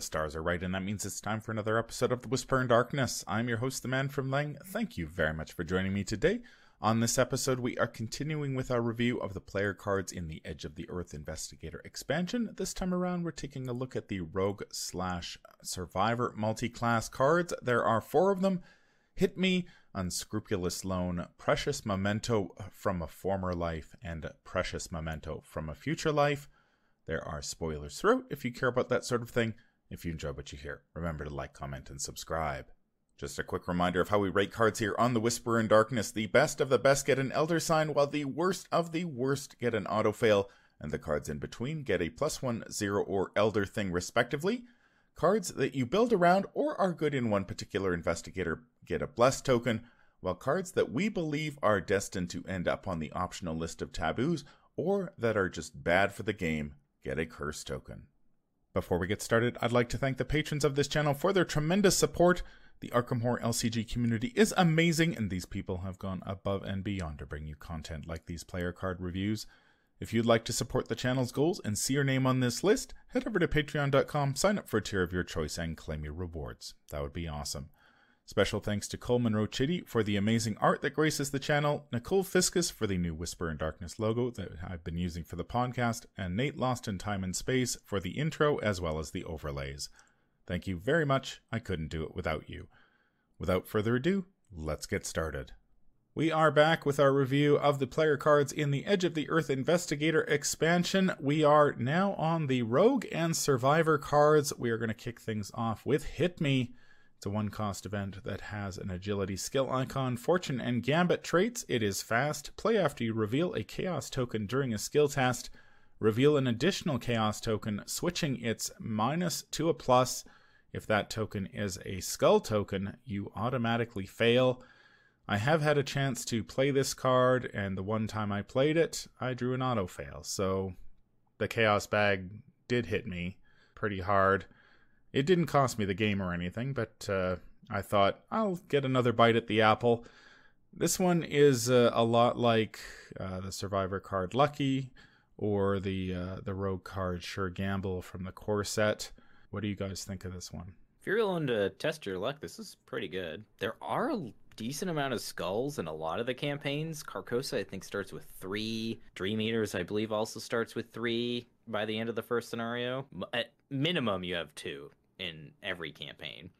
The stars are right, and that means it's time for another episode of The Whisper in Darkness. I'm your host, the man from Leng. Thank you very much for joining me today. On this episode, we are continuing with our review of the player cards in the Edge of the Earth Investigator expansion. This time around, we're taking a look at the Rogue slash Survivor multi-class cards. There are four of them. Hit Me, Unscrupulous Loan, Precious Memento from a Former Life, and Precious Memento from a Future Life. There are spoilers throughout if you care about that sort of thing. If you enjoy what you hear, remember to like, comment, and subscribe. Just a quick reminder of how we rate cards here on The Whisper in Darkness. The best of the best get an Elder Sign, while the worst of the worst get an auto fail, and the cards in between get a plus one, zero, or Elder thing, respectively. Cards that you build around or are good in one particular investigator get a blessed token, while cards that we believe are destined to end up on the optional list of taboos or that are just bad for the game get a curse token. Before we get started, I'd like to thank the patrons of this channel for their tremendous support. The Arkham Horror LCG community is amazing, and these people have gone above and beyond to bring you content like these player card reviews. If you'd like to support the channel's goals and see your name on this list, head over to patreon.com, sign up for a tier of your choice, and claim your rewards. That would be awesome. Special thanks to Cole Monroe Chitty for the amazing art that graces the channel, Nicole Fiscus for the new Whisper in Darkness logo that I've been using for the podcast, and Nate Lost in Time and Space for the intro as well as the overlays. Thank you very much. I couldn't do it without you. Without further ado, let's get started. We are back with our review of the player cards in the Edge of the Earth Investigator expansion. We are now on the Rogue and Survivor cards. We are going to kick things off with Hit Me. It's a one cost event that has an agility skill icon, fortune, and gambit traits. It is fast. Play after you reveal a chaos token during a skill test. Reveal an additional chaos token, switching its minus to a plus. If that token is a skull token, you automatically fail. I have had a chance to play this card, and the one time I played it, I drew an auto fail. So the chaos bag did hit me pretty hard. It didn't cost me the game or anything, but uh, I thought I'll get another bite at the apple. This one is uh, a lot like uh, the Survivor card Lucky or the uh, the Rogue card Sure Gamble from the core set. What do you guys think of this one? If you're willing to test your luck, this is pretty good. There are a decent amount of skulls in a lot of the campaigns. Carcosa, I think, starts with three. Dream Eaters, I believe, also starts with three by the end of the first scenario. At minimum, you have two in every campaign.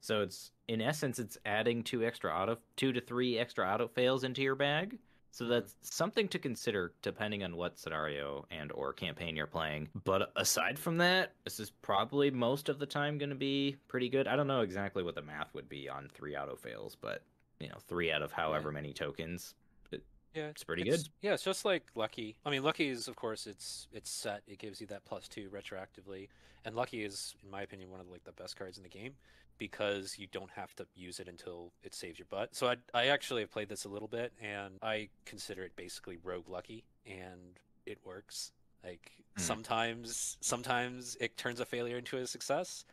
So it's in essence it's adding two extra auto two to three extra auto fails into your bag. So mm-hmm. that's something to consider depending on what scenario and or campaign you're playing. But aside from that, this is probably most of the time going to be pretty good. I don't know exactly what the math would be on three auto fails, but you know, three out of however many tokens. Yeah, it's pretty it's- good. Yeah, it's just like Lucky. I mean, Lucky is, of course, it's it's set. It gives you that plus two retroactively, and Lucky is, in my opinion, one of the, like the best cards in the game because you don't have to use it until it saves your butt. So I I actually have played this a little bit, and I consider it basically Rogue Lucky, and it works. Like Hmm. sometimes sometimes it turns a failure into a success.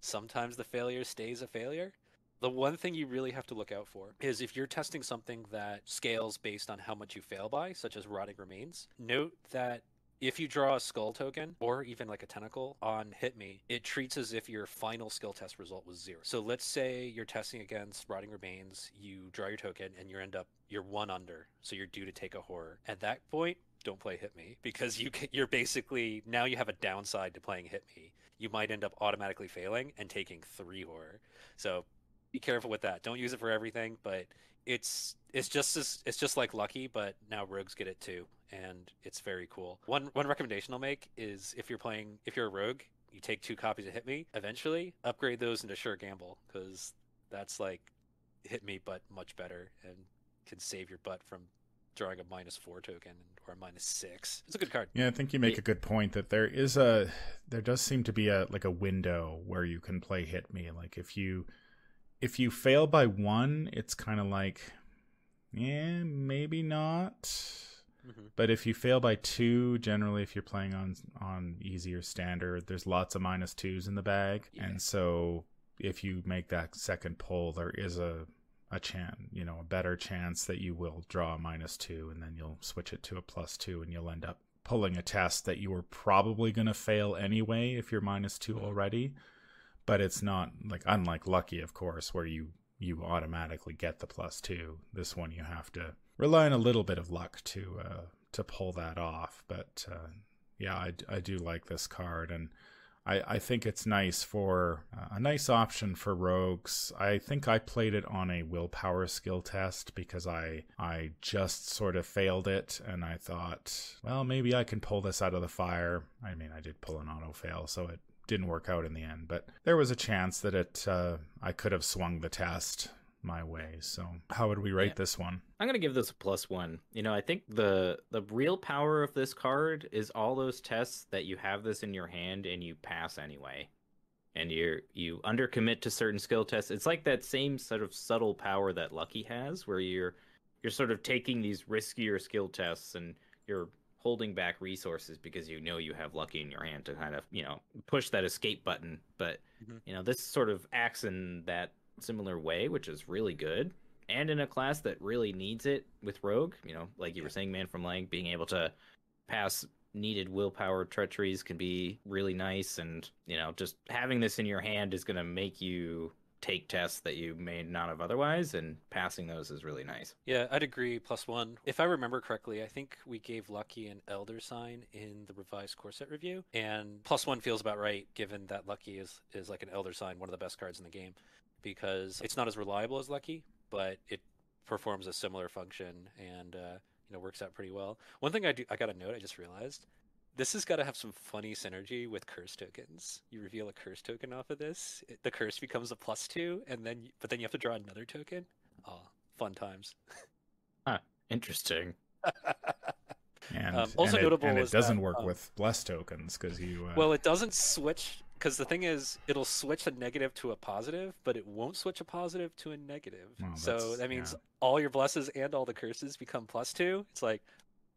Sometimes the failure stays a failure. The one thing you really have to look out for is if you're testing something that scales based on how much you fail by, such as rotting remains, note that if you draw a skull token or even like a tentacle on hit me, it treats as if your final skill test result was zero. So let's say you're testing against rotting remains, you draw your token and you end up you're one under, so you're due to take a horror. At that point, don't play hit me because you ca- you're basically now you have a downside to playing hit me. You might end up automatically failing and taking three horror. So be careful with that. Don't use it for everything, but it's it's just as it's just like lucky, but now rogues get it too, and it's very cool. One one recommendation I'll make is if you're playing if you're a rogue, you take two copies of Hit Me. Eventually, upgrade those into Sure Gamble because that's like Hit Me, but much better and can save your butt from drawing a minus four token or a minus six. It's a good card. Yeah, I think you make a good point that there is a there does seem to be a like a window where you can play hit me. Like if you if you fail by one, it's kind of like yeah, maybe not. Mhm. But if you fail by two, generally if you're playing on on easy or standard, there's lots of minus twos in the bag. Yeah. And so if you make that second pull, there is a a chance, you know, a better chance that you will draw a minus two and then you'll switch it to a plus two and you'll end up pulling a test that you were probably going to fail anyway if you're minus two already. But it's not like unlike Lucky, of course, where you you automatically get the plus two. This one you have to rely on a little bit of luck to uh, to pull that off. But uh, yeah, I, I do like this card, and I, I think it's nice for uh, a nice option for rogues. I think I played it on a willpower skill test because I I just sort of failed it, and I thought, well, maybe I can pull this out of the fire. I mean, I did pull an auto fail, so it didn't work out in the end, but there was a chance that it uh, I could have swung the test my way. So, how would we rate yeah. this one? I'm gonna give this a plus one. You know, I think the the real power of this card is all those tests that you have this in your hand and you pass anyway, and you you undercommit to certain skill tests. It's like that same sort of subtle power that Lucky has, where you're you're sort of taking these riskier skill tests and you're holding back resources because you know you have lucky in your hand to kind of you know push that escape button. But mm-hmm. you know this sort of acts in that similar way which is really good. And in a class that really needs it with rogue you know like you were saying man from leng being able to pass needed willpower treacheries can be really nice. And you know just having this in your hand is going to make you take tests that you may not have otherwise, and passing those is really nice. Yeah, I'd agree. Plus one. If I remember correctly, I think we gave Lucky an Elder Sign in the revised core set review, and plus one feels about right, given that Lucky is is like an Elder Sign, one of the best cards in the game, because it's not as reliable as Lucky, but it performs a similar function and uh, you know works out pretty well. One thing I do, I got a note. I just realized this has got to have some funny synergy with curse tokens. You reveal a curse token off of this, it, the curse becomes a plus two, and then but then you have to draw another token. Oh, fun times. Huh, interesting. and, um, also and notable it, and it doesn't that, work um, with bless tokens because you. Uh... Well, it doesn't switch because the thing is, it'll switch a negative to a positive, but it won't switch a positive to a negative. Well, so that means yeah. all your blesses and all the curses become plus two. It's like,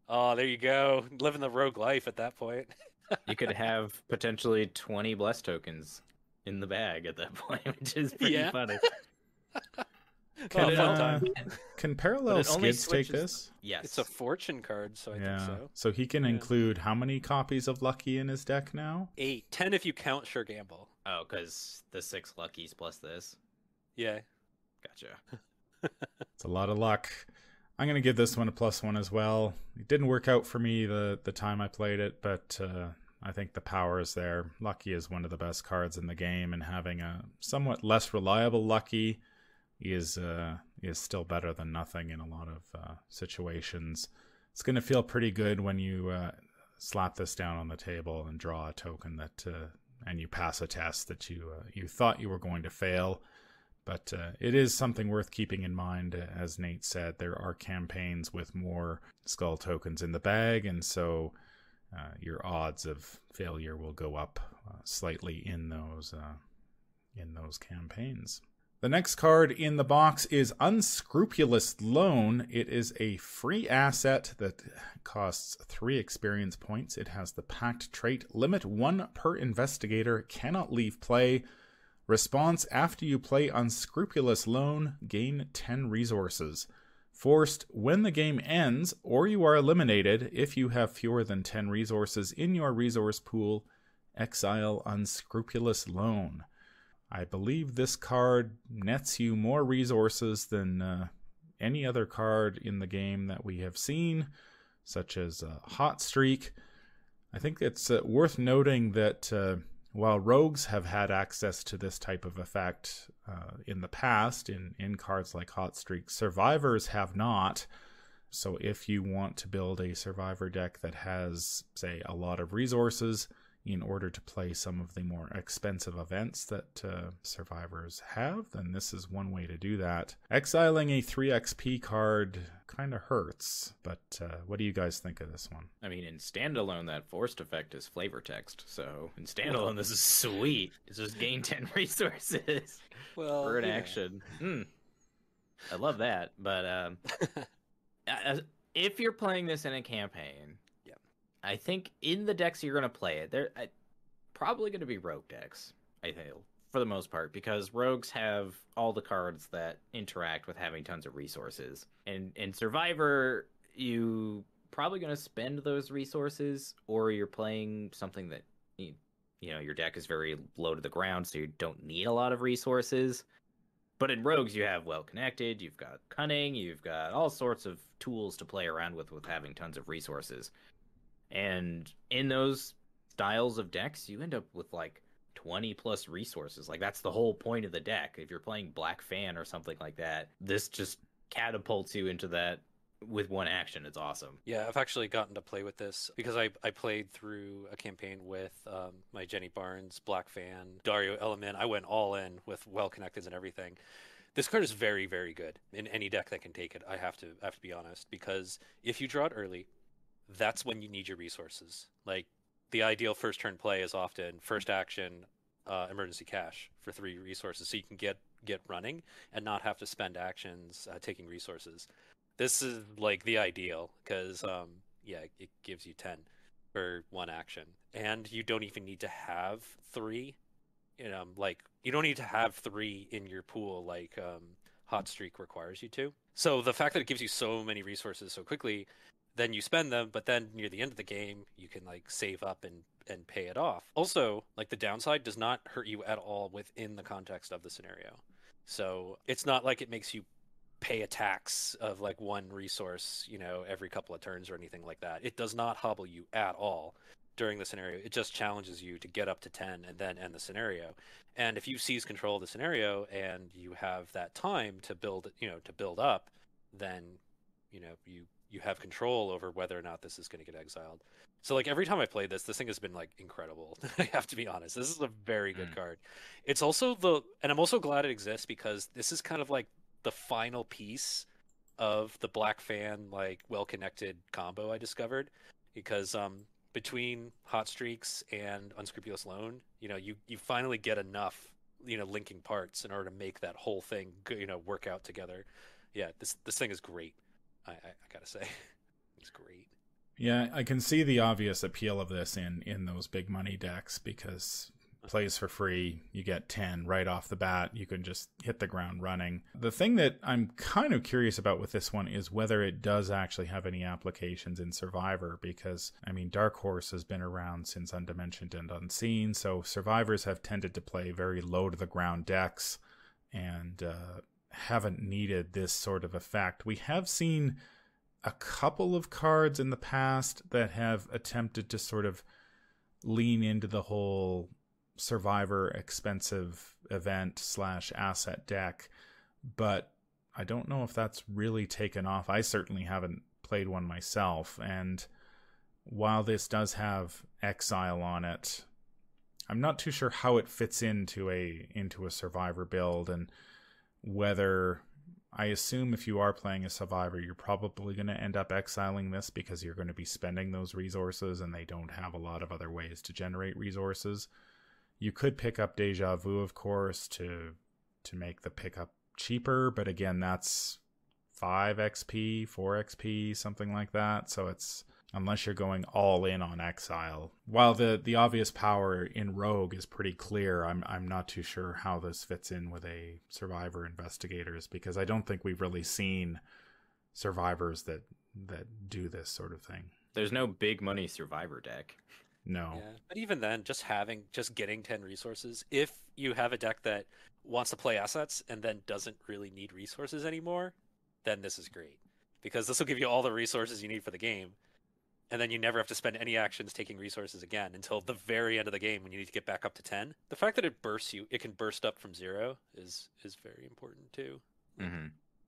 Oh, there you go. Living the rogue life at that point. you could have potentially 20 bless tokens in the bag at that point, which is pretty yeah. funny. Can, oh, uh, can parallel skids take this? Yes. It's a fortune card, so I yeah. think so. So he can yeah. include how many copies of Lucky in his deck now? Eight. Ten if you count Sure Gamble. Oh, because the six Luckies plus this? Yeah. Gotcha. it's a lot of luck. I'm gonna give this one a plus one as well. It didn't work out for me the the time I played it, but uh, I think the power is there. Lucky is one of the best cards in the game, and having a somewhat less reliable Lucky is uh, is still better than nothing in a lot of uh, situations. It's gonna feel pretty good when you uh, slap this down on the table and draw a token that uh, and you pass a test that you uh, you thought you were going to fail but uh, it is something worth keeping in mind. As Nate said, there are campaigns with more skull tokens in the bag, and so uh, your odds of failure will go up uh, slightly in those uh, in those campaigns. The next card in the box is Unscrupulous Loan. It is a free asset that costs three experience points. It has the Pact trait limit one per investigator, cannot leave play. Response after you play Unscrupulous Loan, gain 10 resources. Forced when the game ends or you are eliminated if you have fewer than 10 resources in your resource pool, exile Unscrupulous Loan. I believe this card nets you more resources than uh, any other card in the game that we have seen, such as uh, Hot Streak. I think it's uh, worth noting that uh, while rogues have had access to this type of effect uh, in the past in, in cards like Hot Streak, survivors have not. So if you want to build a survivor deck that has, say, a lot of resources, in order to play some of the more expensive events that uh, survivors have, then this is one way to do that. Exiling a 3xp card kind of hurts, but uh, what do you guys think of this one? I mean, in standalone, that forced effect is flavor text, so in standalone, this is sweet. It's just gain 10 resources well, for an yeah. action. Mm. I love that, but um, if you're playing this in a campaign, I think in the decks you're going to play it, they're probably going to be rogue decks. I feel for the most part because rogues have all the cards that interact with having tons of resources, and in Survivor you probably going to spend those resources, or you're playing something that you, you know your deck is very low to the ground, so you don't need a lot of resources. But in rogues, you have well connected, you've got cunning, you've got all sorts of tools to play around with with having tons of resources. And in those styles of decks, you end up with like 20 plus resources. Like that's the whole point of the deck. If you're playing Black Fan or something like that, this just catapults you into that with one action. It's awesome. Yeah, I've actually gotten to play with this because I, I played through a campaign with um, my Jenny Barnes, Black Fan, Dario El-Amin. I went all in with well connected and everything. This card is very, very good in any deck that can take it. I have to I have to be honest because if you draw it early, that's when you need your resources. Like the ideal first turn play is often first action, uh, emergency cash for three resources, so you can get get running and not have to spend actions uh, taking resources. This is like the ideal because um, yeah, it gives you ten for one action, and you don't even need to have three. You know, like you don't need to have three in your pool like um, Hot Streak requires you to. So the fact that it gives you so many resources so quickly then you spend them but then near the end of the game you can like save up and and pay it off. Also like the downside does not hurt you at all within the context of the scenario. So it's not like it makes you pay a tax of like one resource you know every couple of turns or anything like that. It does not hobble you at all during the scenario. It just challenges you to get up to 10 and then end the scenario. And if you seize control of the scenario and you have that time to build you know to build up then you know you you have control over whether or not this is going to get exiled. So like every time I played this, this thing has been like incredible. I have to be honest. This is a very good mm. card. It's also the and I'm also glad it exists because this is kind of like the final piece of the black fan like well connected combo I discovered because um between hot streaks and unscrupulous loan, you know, you you finally get enough, you know, linking parts in order to make that whole thing, you know, work out together. Yeah, this this thing is great. I, I, I gotta say, it's great. Yeah, I can see the obvious appeal of this in in those big money decks because plays for free, you get 10 right off the bat, you can just hit the ground running. The thing that I'm kind of curious about with this one is whether it does actually have any applications in Survivor because I mean Dark Horse has been around since Undimensioned and Unseen, so survivors have tended to play very low to the ground decks and uh, haven't needed this sort of effect. We have seen a couple of cards in the past that have attempted to sort of lean into the whole survivor expensive event slash asset deck, but I don't know if that's really taken off. I certainly haven't played one myself, and while this does have exile on it, I'm not too sure how it fits into a into a survivor build and whether I assume if you are playing a survivor, you're probably going to end up exiling this because you're going to be spending those resources and they don't have a lot of other ways to generate resources. You could pick up Deja Vu, of course, to to make the pickup cheaper, but again, that's 5 XP, 4 XP, something like that. So it's unless you're going all in on exile. While the the obvious power in rogue is pretty clear, I'm I'm not too sure how this fits in with a survivor investigators because I don't think we've really seen survivors that that do this sort of thing. There's no big money survivor deck. No. Yeah. But even then, just having just getting ten resources, if you have a deck that wants to play assets and then doesn't really need resources anymore, then this is great. Because this will give you all the resources you need for the game and then you never have to spend any actions taking resources again until the very end of the game when you need to get back up to 10 the fact that it bursts you it can burst up from zero is is very important too. Mm-hmm.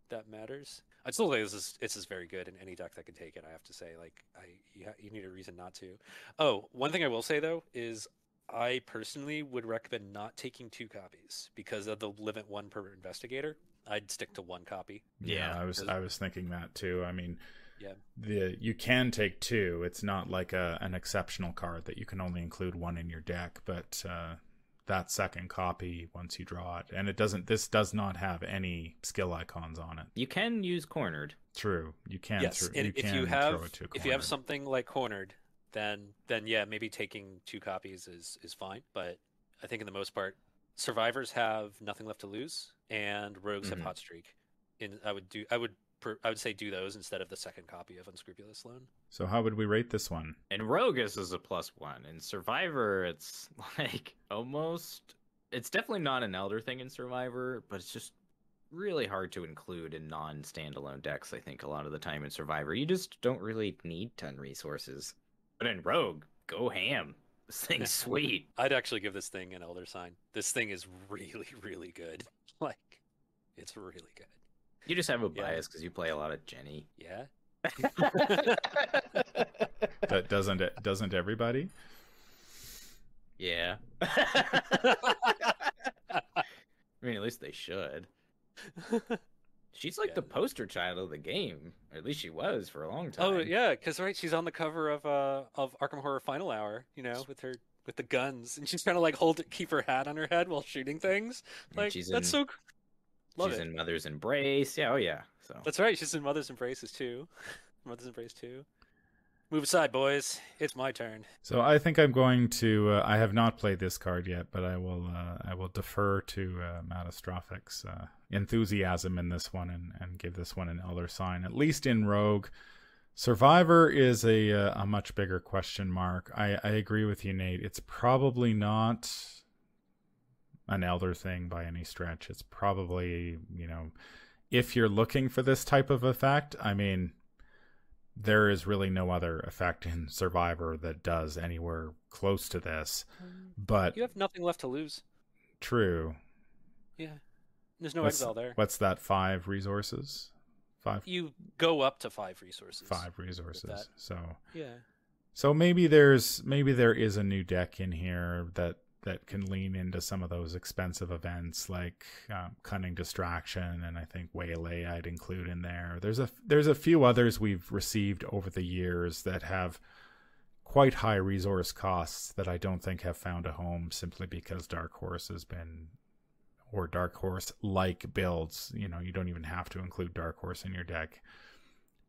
that matters. I still think this is this is very good in any deck that can take it i have to say like i you, ha- you need a reason not to. Oh one thing i will say though is i personally would recommend not taking two copies because of the limit one per investigator. I'd stick to one copy. Yeah, yeah. I was i was thinking that too. I mean yeah. The you can take two. It's not like a an exceptional card that you can only include one in your deck, but uh, that second copy once you draw it, and it doesn't. This does not have any skill icons on it. You can use cornered. True, you can. Yes, and you if can you have if you have something like cornered, then then yeah, maybe taking two copies is is fine. But I think in the most part, survivors have nothing left to lose, and rogues mm-hmm. have hot streak. In I would do I would per, I would say do those instead of the second copy of Unscrupulous Loan. So how would we rate this one? And Rogus is a plus one. In Survivor, it's like almost. It's definitely not an Elder thing in Survivor, but it's just really hard to include in non-standalone decks. I think a lot of the time in Survivor, you just don't really need ton resources. But in Rogue, go ham. This thing's sweet. I'd actually give this thing an Elder sign. This thing is really, really good. Like, it's really good. You just have a bias because you play a lot of Jenny. Yeah. That doesn't it doesn't everybody? yeah. I mean, at least they should. She's like Yeah. the poster child of the game. Or at least she was for a long time. Oh yeah, because right, she's on the cover of uh of Arkham Horror Final Hour. You know, with her with the guns, and she's trying to like hold it, keep her hat on her head while shooting things. Like she's that's in, so. C- Love she's it. in Mother's Embrace. Yeah, oh yeah. So That's right. She's in Mother's Embraces too. Mother's Embrace too. Move aside, boys. It's my turn. So I think I'm going to. Uh, I have not played this card yet, but I will. Uh, I will defer to uh, Mattastrophic's uh, enthusiasm in this one and, and give this one an elder sign. At least in Rogue, Survivor is a uh, a much bigger question mark. I, I agree with you, Nate. It's probably not an elder thing by any stretch. It's probably you know, if you're looking for this type of effect, I mean there is really no other effect in Survivor that does anywhere close to this. Mm. But You have nothing left to lose. true. Yeah. There's no What's- exile there. What's that? Five resources. Five. You go up to five resources. Five resources. So. Yeah. So maybe there's maybe there is a new deck in here that that can lean into some of those expensive events like um, cunning distraction and I think waylay I'd include in there. There's a there's a few others we've received over the years that have quite high resource costs that I don't think have found a home simply because Dark Horse has been or Dark Horse like builds. You know, you don't even have to include Dark Horse in your deck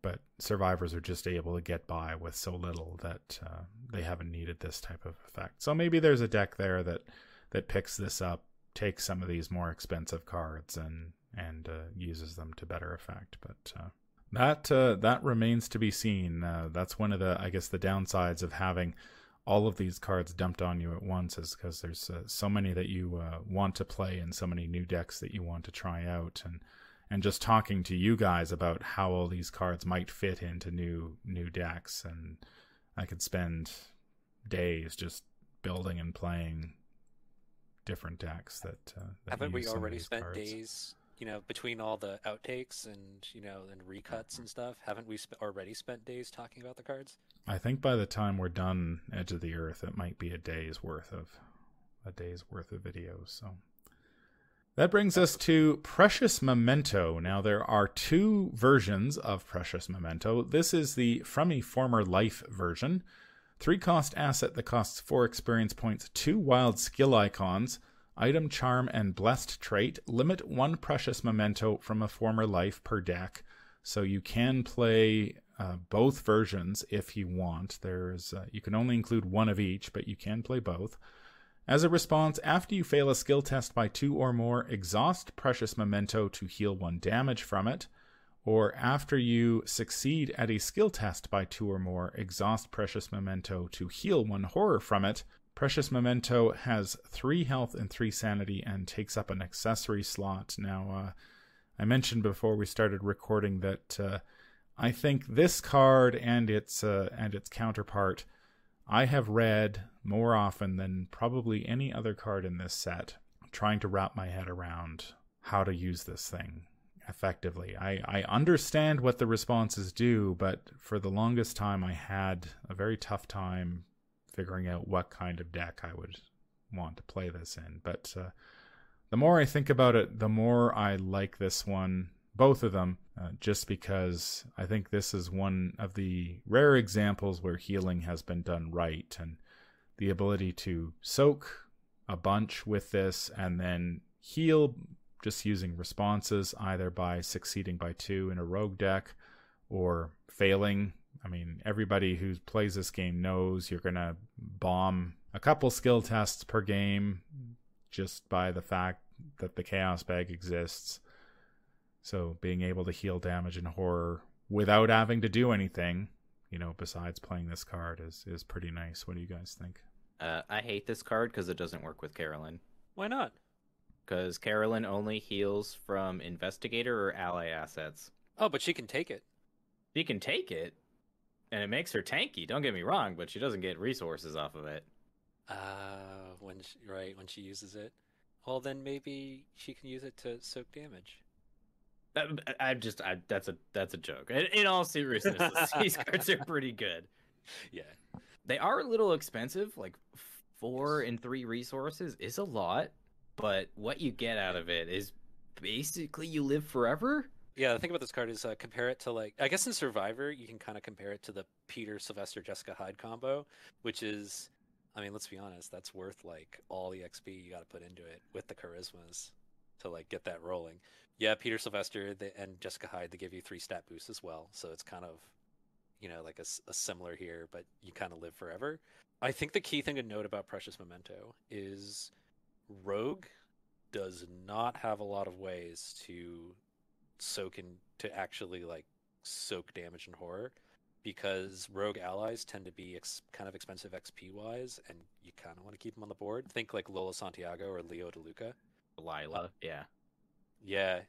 but survivors are just able to get by with so little that uh, they haven't needed this type of effect. So maybe there's a deck there that that picks this up, takes some of these more expensive cards, and and uh, uses them to better effect. But uh, that uh, that remains to be seen. Uh, that's one of the I guess the downsides of having all of these cards dumped on you at once is because there's uh, so many that you want to play and so many new decks that you want to try out and and just talking to you guys about how all these cards might fit into new new decks and I could spend days just building and playing different decks that, uh, that Haven't we use some of already spent cards. days, you know, between all the outtakes and you know and recuts and stuff? Haven't we sp- already spent days talking about the cards? I think by the time we're done Edge of the Earth it might be a day's worth of a day's worth of videos so that brings us to Precious Memento. Now, there are two versions of Precious Memento. This is the From a Former Life version. Three cost asset that costs four experience points, two wild skill icons, item, charm, and blessed trait. Limit one Precious Memento from a former life per deck. So you can play uh, both versions if you want. There's uh, you can only include one of each, but you can play both. As a response, after you fail a skill test by two or more, exhaust Precious Memento to heal one damage from it. Or after you succeed at a skill test by two or more, exhaust Precious Memento to heal one horror from it. Precious Memento has three health and three sanity and takes up an accessory slot. Now, uh, I mentioned before we started recording that uh, I think this card and its uh, and its counterpart I have read more often than probably any other card in this set, trying to wrap my head around how to use this thing effectively. I, I understand what the responses do, but for the longest time, I had a very tough time figuring out what kind of deck I would want to play this in. But uh, the more I think about it, the more I like this one, both of them, uh, just because I think this is one of the rare examples where healing has been done right and the ability to soak a bunch with this and then heal just using responses either by succeeding by two in a rogue deck or failing. I mean, everybody who plays this game knows you're going to bomb a couple skill tests per game just by the fact that the chaos bag exists. So being able to heal damage and horror without having to do anything, you know, besides playing this card is is pretty nice. What do you guys think? Uh, I hate this card because it doesn't work with Carolyn. Why not? Because Carolyn only heals from investigator or ally assets. Oh, but she can take it. She can take it, and it makes her tanky. Don't get me wrong, but she doesn't get resources off of it. Uh, when she, right when she uses it, well then maybe she can use it to soak damage. I, I'm just, I, that's a that's a joke. In, in all seriousness, these cards are pretty good. Yeah. They are a little expensive. Like four and three resources is a lot, but what you get out of it is basically you live forever. Yeah, the thing about this card is uh, compare it to like I guess in Survivor you can kind of compare it to the Peter Sylvester Jessica Hyde combo, which is, I mean, let's be honest, that's worth like all the XP you got to put into it with the charismas to like get that rolling. Yeah, Peter Sylvester and Jessica Hyde they give you three stat boosts as well, so it's kind of, you know, like a similar here, but you kind of live forever. I think the key thing to note about Precious Memento is Rogue does not have a lot of ways to soak in to actually like soak damage and horror because rogue allies tend to be ex- kind of expensive XP wise, and you kind of want to keep them on the board. Think like Lola Santiago or Leo DeLuca. Lila, yeah. Yeah,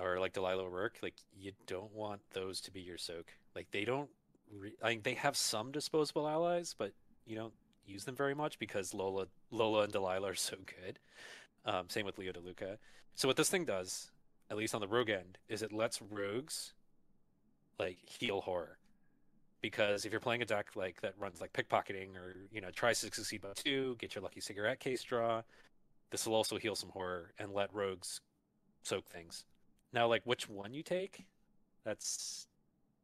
or like Delilah O'Rourke. Like you don't want those to be your soak. Like they don't. Re- I mean, they have some disposable allies, but you don't use them very much because Lola, Lola and Delilah are so good. Um, same with Leo DeLuca. So what this thing does, at least on the rogue end, is it lets rogues like heal horror. Because if you're playing a deck like that runs like pickpocketing or you know tries to succeed by two, get your lucky cigarette case draw, this will also heal some horror and let rogues soak things. Now, like which one you take, that's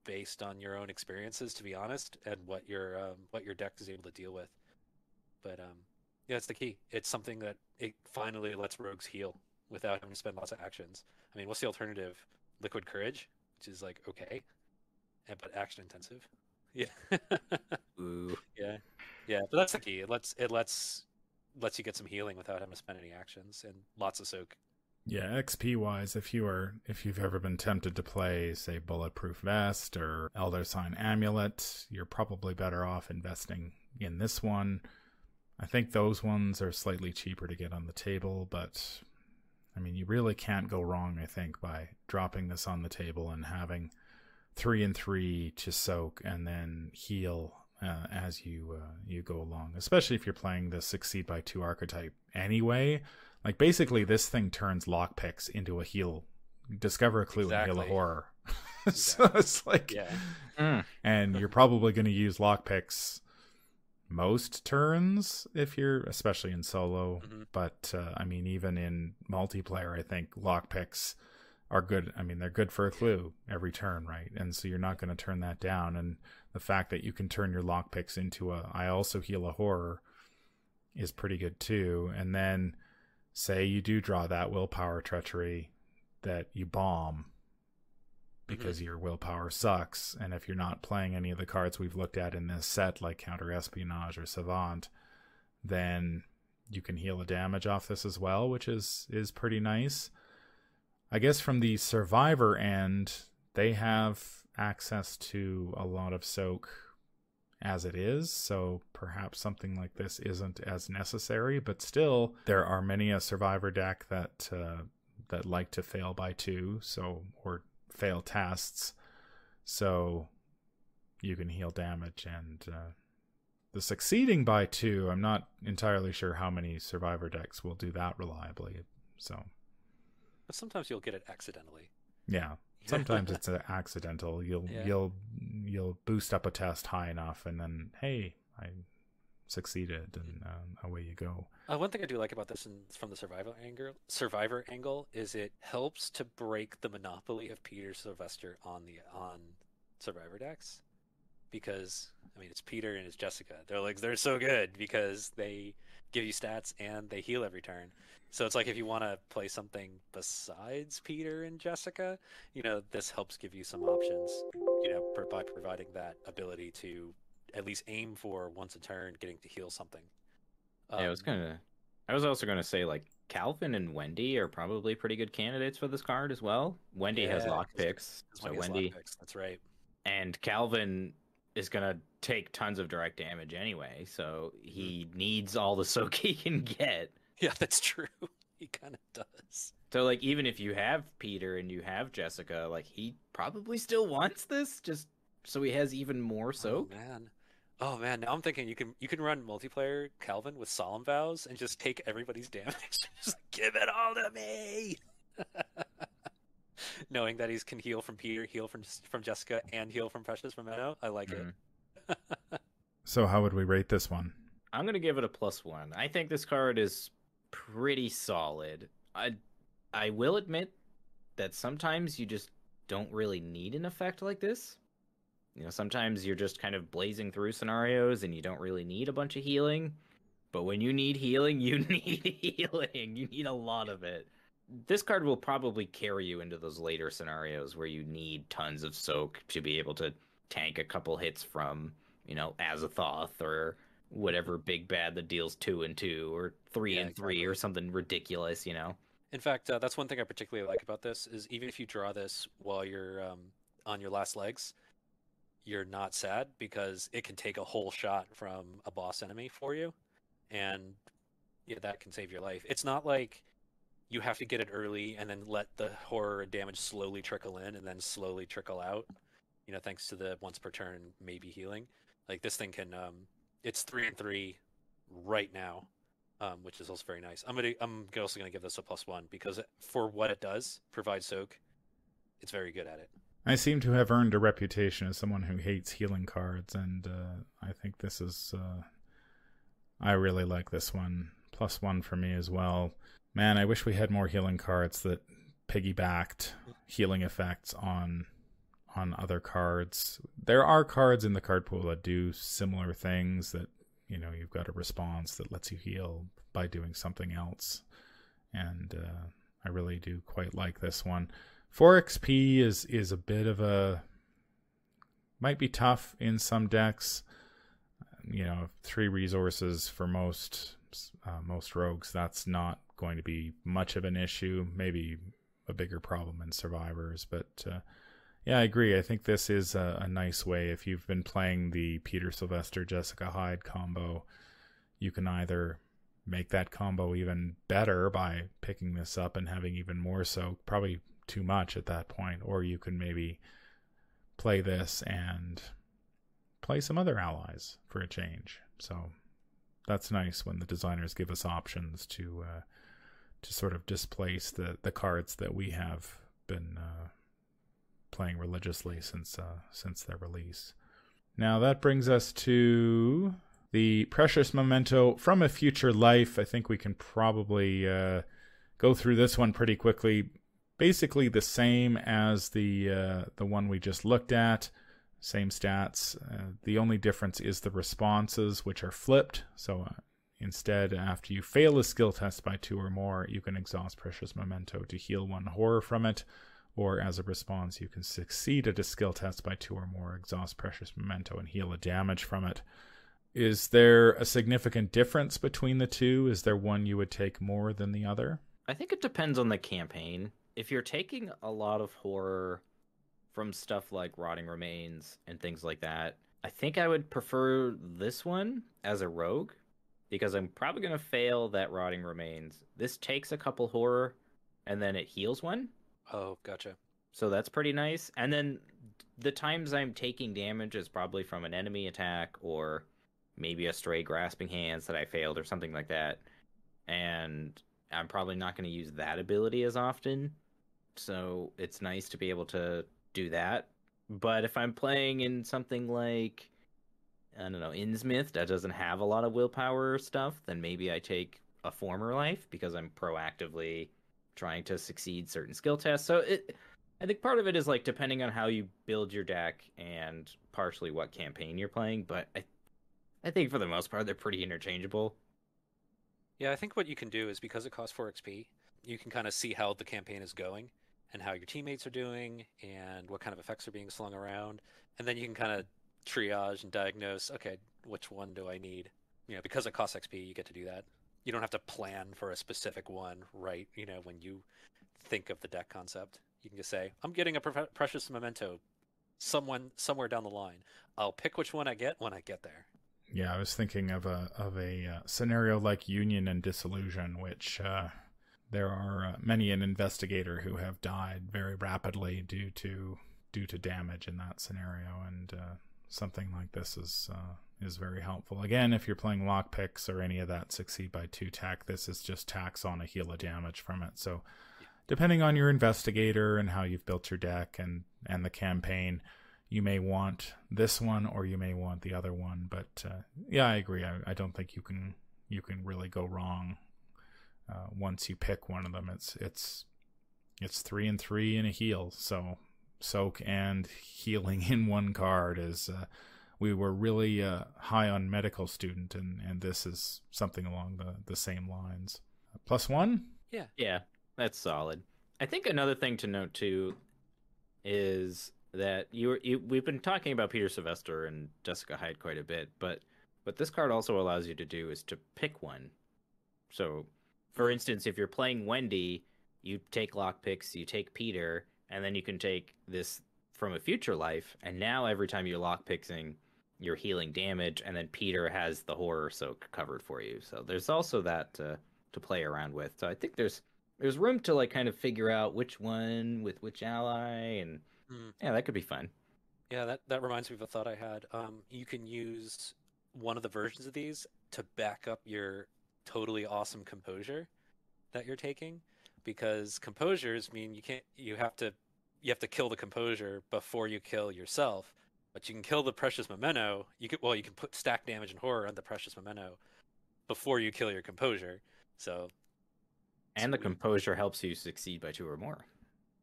based on your own experiences, to be honest, and what your um, what your deck is able to deal with. But um, yeah, that's the key. It's something that it finally lets rogues heal without having to spend lots of actions. I mean, what's the alternative? Liquid Courage, which is like okay, but action intensive. Yeah, Ooh. yeah, yeah. But that's the key. It lets it lets lets you get some healing without having to spend any actions and lots of soak. Yeah, XP wise, if you are if you've ever been tempted to play, say, Bulletproof Vest or Elder Sign Amulet, you're probably better off investing in this one. I think those ones are slightly cheaper to get on the table, but I mean, you really can't go wrong, I think, by dropping this on the table and having three and three to soak and then heal uh, as you uh, you go along. Especially if you're playing the succeed by two archetype anyway. Like basically, this thing turns lockpicks into a heal. Discover a clue and heal a Exactly. horror. so it's like, Yeah, Mm. and you're probably going to use lockpicks most turns if you're, especially in solo. Mhm. But uh, I mean, even in multiplayer, I think lockpicks are good. I mean, they're good for a clue every turn, right? And so you're not going to turn that down. And the fact that you can turn your lockpicks into a, I also heal a horror, is pretty good too. And then say you do draw that willpower treachery that you bomb mm-hmm. because your willpower sucks and if you're not playing any of the cards we've looked at in this set like counter espionage or savant then you can heal the damage off this as well which is is pretty nice i guess from the survivor end they have access to a lot of soak as it is so perhaps something like this isn't as necessary but still there are many a survivor deck that uh, that like to fail by two so or fail tests so you can heal damage and uh, the succeeding by two i'm not entirely sure how many survivor decks will do that reliably so but sometimes you'll get it accidentally. yeah sometimes it's a accidental you'll Yeah. you'll you'll boost up a test high enough and then hey i succeeded and uh, away you go Uh, one thing I do like about this, in, from the survival angle, survivor angle, is it helps to break the monopoly of Peter Sylvester on the on survivor decks, because I mean it's Peter and it's Jessica. They're like they're so good because they give you stats and they heal every turn. So it's like if you want to play something besides Peter and Jessica, you know this helps give you some options. You know, by providing that ability to at least aim for once a turn, getting to heal something. Yeah, I was Um, gonna. I was also gonna say like Calvin and Wendy are probably pretty good candidates for this card as well. Wendy has Yeah, lock 'cause- picks, 'cause so Wendy has Wendy lockpicks, That's right. and Calvin is gonna take tons of direct damage anyway, so he hmm. needs all the soak he can get. Yeah, that's true. he kind of does. So like even if you have Peter and you have Jessica, like he probably still wants this just so he has even more oh, soak. Oh man. Oh man, now I'm thinking you can you can run multiplayer Calvin with solemn vows and just take everybody's damage. just give it all to me. Knowing that he can heal from Peter, heal from from Jessica, and heal from Precious Memento, I like Mhm. it. So how would we rate this one? I'm gonna give it a plus one. I think this card is pretty solid. I I will admit that sometimes you just don't really need an effect like this. You know, sometimes you're just kind of blazing through scenarios and you don't really need a bunch of healing. But when you need healing, you need healing. You need a lot of it. This card will probably carry you into those later scenarios where you need tons of soak to be able to tank a couple hits from, you know, Azathoth or whatever big bad that deals two and two or three Yeah, and three or something ridiculous, you know. In fact, uh, that's one thing I particularly like about this is even if you draw this while you're um, on your last legs, you're not sad because it can take a whole shot from a boss enemy for you, and yeah, that can save your life. It's not like you have to get it early and then let the horror damage slowly trickle in and then slowly trickle out. You know, thanks to the once per turn maybe healing. Like this thing can, um, it's three and three right now um, which is also very nice. I'm gonna I'm also gonna give this a plus one because for what it does, provide soak, it's very good at it. I seem to have earned a reputation as someone who hates healing cards, and uh, I think this is. Uh, I really like this one. Plus one for me as well. Man, I wish we had more healing cards that piggybacked healing effects on on other cards. There are cards in the card pool that do similar things that you know you've got a response that lets you heal by doing something else, and uh, I really do quite like this one. 4xp is is a bit of a might be tough in some decks you know three resources for most uh, most rogues that's not going to be much of an issue maybe a bigger problem in survivors but uh, yeah i agree. I think this is a, a nice way. If you've been playing the peter sylvester jessica hyde combo you can either make that combo even better by picking this up and having even more so probably too much at that point or you can maybe play this and play some other allies for a change. So that's nice when the designers give us options to uh, to sort of displace the the cards that we have been uh, playing religiously since uh, since their release. Now that brings us to the precious memento from a future life. I think we can probably uh, go through this one pretty quickly. Basically the same as the uh, the one we just looked at. Same stats. Uh, the only difference is the responses which are flipped. So uh, instead after you fail a skill test by two or more you can exhaust precious memento to heal one horror from it or as a response you can succeed at a skill test by two or more exhaust precious memento and heal a damage from it. Is there a significant difference between the two? Is there one you would take more than the other? I think it depends on the campaign. If you're taking a lot of horror from stuff like Rotting Remains and things like that, I think I would prefer this one as a rogue because I'm probably going to fail that Rotting Remains. This takes a couple horror and then it heals one. Oh, gotcha. So that's pretty nice. And then the times I'm taking damage is probably from an enemy attack or maybe a stray grasping hands that I failed or something like that. And I'm probably not going to use that ability as often. So it's nice to be able to do that. But if I'm playing in something like I don't know, Innsmouth that doesn't have a lot of willpower stuff, then maybe I take a former life because I'm proactively trying to succeed certain skill tests. So it I think part of it is like depending on how you build your deck and partially what campaign you're playing, but I I think for the most part they're pretty interchangeable. Yeah, I think what you can do is because it costs 4 XP, you can kind of see how the campaign is going and how your teammates are doing and what kind of effects are being slung around. And then you can kind of triage and diagnose, okay, which one do I need? You know, because it costs XP, you get to do that. you don't have to plan for a specific one, right? You know, when you think of the deck concept, you can just say, "I'm getting a pre- precious memento." Someone somewhere down the line, I'll pick which one I get when I get there. Yeah, I was thinking of a of a uh, scenario like Union and Disillusion, which uh, there are uh, many an investigator who have died very rapidly due to due to damage in that scenario, and uh, something like this is uh, is very helpful. Again, if you're playing lockpicks or any of that succeed by two tack, this is just tax on a heal of damage from it. So, depending on your investigator and how you've built your deck and and the campaign you may want this one or you may want the other one. But uh, yeah, I agree. I, I, don't think you can you can really go wrong uh, once you pick one of them. It's it's it's three and three in a heal. So soak and healing in one card as Uh, we were really uh, high on medical student, and, and this is something along the, the same lines. Plus one? Yeah. Yeah, that's solid. I think another thing to note too is that you, you we've been talking about Peter Sylvester and Jessica Hyde quite a bit, but what this card also allows you to do is to pick one. So, for instance, if you're playing Wendy, you take lockpicks, you take Peter, and then you can take this from a future life, and now every time you're lockpicking, you're healing damage, and then Peter has the horror soak covered for you. So there's also that to, to play around with. So I think there's there's room to like kind of figure out which one with which ally and Mm. Yeah, that could be fun. Yeah, that, that reminds me of a thought I had. Um, you can use one of the versions of these to back up your totally awesome composure that you're taking, because composures mean you can't. You have to you have to kill the composure before you kill yourself. But you can kill the precious memento. You could well, you can put stack damage and horror on the precious memento before you kill your composure. So, and the composure helps you succeed by two or more.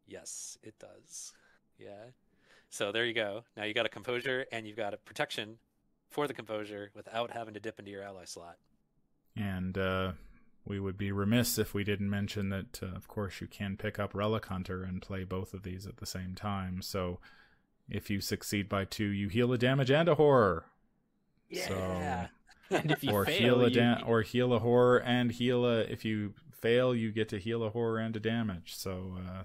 Yes, it does. Yeah. So there you go. Now you got a composure and you've got a protection for the composure without having to dip into your ally slot. And uh, we would be remiss if we didn't mention that, uh, of course, you can pick up Relic Hunter and play both of these at the same time. So if you succeed by two, you heal a damage and a horror. Yeah. So, and if you or fail, heal a da- you... or heal a horror and heal a. If you fail, you get to heal a horror and a damage. So uh,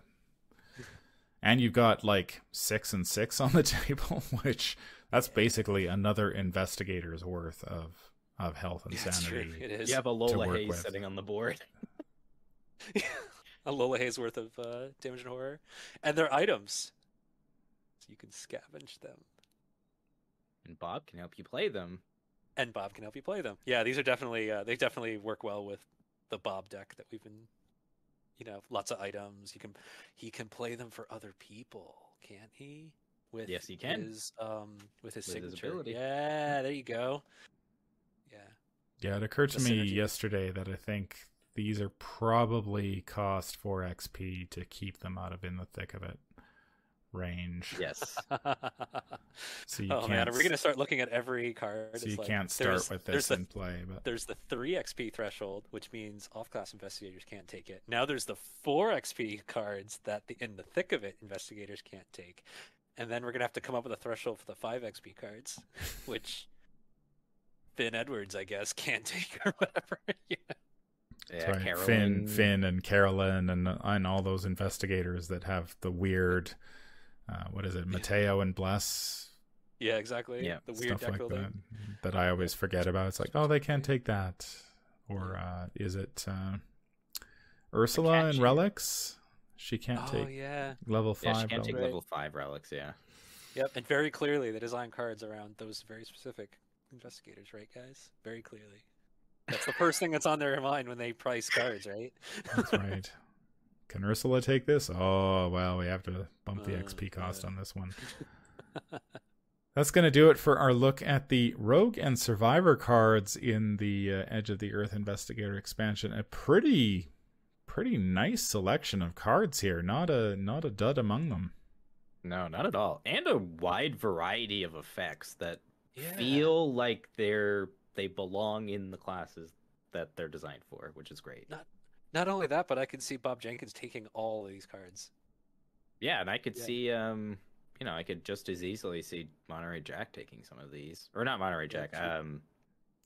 and you've got like six and six on the table, which that's basically another investigator's worth of of health and That's sanity. True. It is. You have a Lola Hayes sitting on the board. a Lola Hayes worth of uh, damage and horror, and their items, so you can scavenge them. And Bob can help you play them. And Bob can help you play them. Yeah, these are definitely uh, they definitely work well with the Bob deck that we've been you know, lots of items. You can he can play them for other people, can't he? With yes, he can. His, um, with his with signature. His ability. Yeah, there you go. Yeah. It occurred to me synergy. yesterday that I think these are probably cost four XP to keep them out of in the thick of it range. Yes. so you oh can't, man, are we going to start looking at every card? So you like, can't start with this in play. But there's the three XP threshold, which means off-class investigators can't take it. Now there's the four XP cards that the, in the thick of it investigators can't take, and then we're going to have to come up with a threshold for the five XP cards, which Finn Edwards, I guess, can't take or whatever. yeah. Yeah, right. Finn, Finn, and Carolyn, and and all those investigators that have the weird uh, what is it, Mateo and Bless? Yeah, exactly. Yeah, the weird stuff like that that I always forget about. It's like, oh, they can't take that. Or uh, is it uh, Ursula and relics? She can't oh, take yeah. level five. Yeah, she can't relics. take level five relics. Yeah. Yep, and very clearly they design cards around those very specific investigators, right, guys? Very clearly. That's the first thing that's on their mind when they price cards, right? That's right. Can Ursula take this? Oh, well, we have to bump the uh, XP cost yeah. on this one. That's going to do it for our look at the Rogue and Survivor cards in the uh, Edge of the Earth Investigator expansion. A pretty, pretty nice selection of cards here. Not a not a dud among them. No, not at all. And a wide variety of effects that yeah. feel like they're they belong in the classes that they're designed for, which is great. Not not only that, but I could see Bob Jenkins taking all of these cards. Yeah, and I could Yeah. see um you know, I could just as easily see Monterey Jack taking some of these. Or not Monterey Jack. Yeah, Um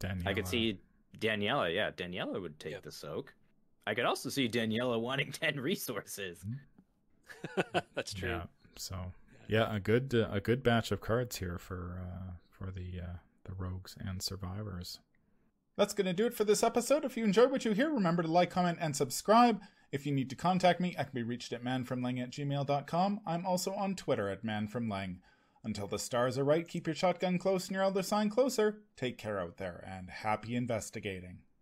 Daniela. I could see Daniela, yeah, Daniela would take Yep. the soak. I could also see Daniela wanting 10 resources. That's true. Yeah. So yeah, a good uh, a good batch of cards here for uh, for the uh, the rogues and survivors. That's going to do it for this episode. If you enjoyed what you hear, remember to like, comment, and subscribe. If you need to contact me, I can be reached at manfromleng at gmail.com. I'm also on Twitter at manfromleng. Until the stars are right, keep your shotgun close and your elder sign closer. Take care out there, and happy investigating.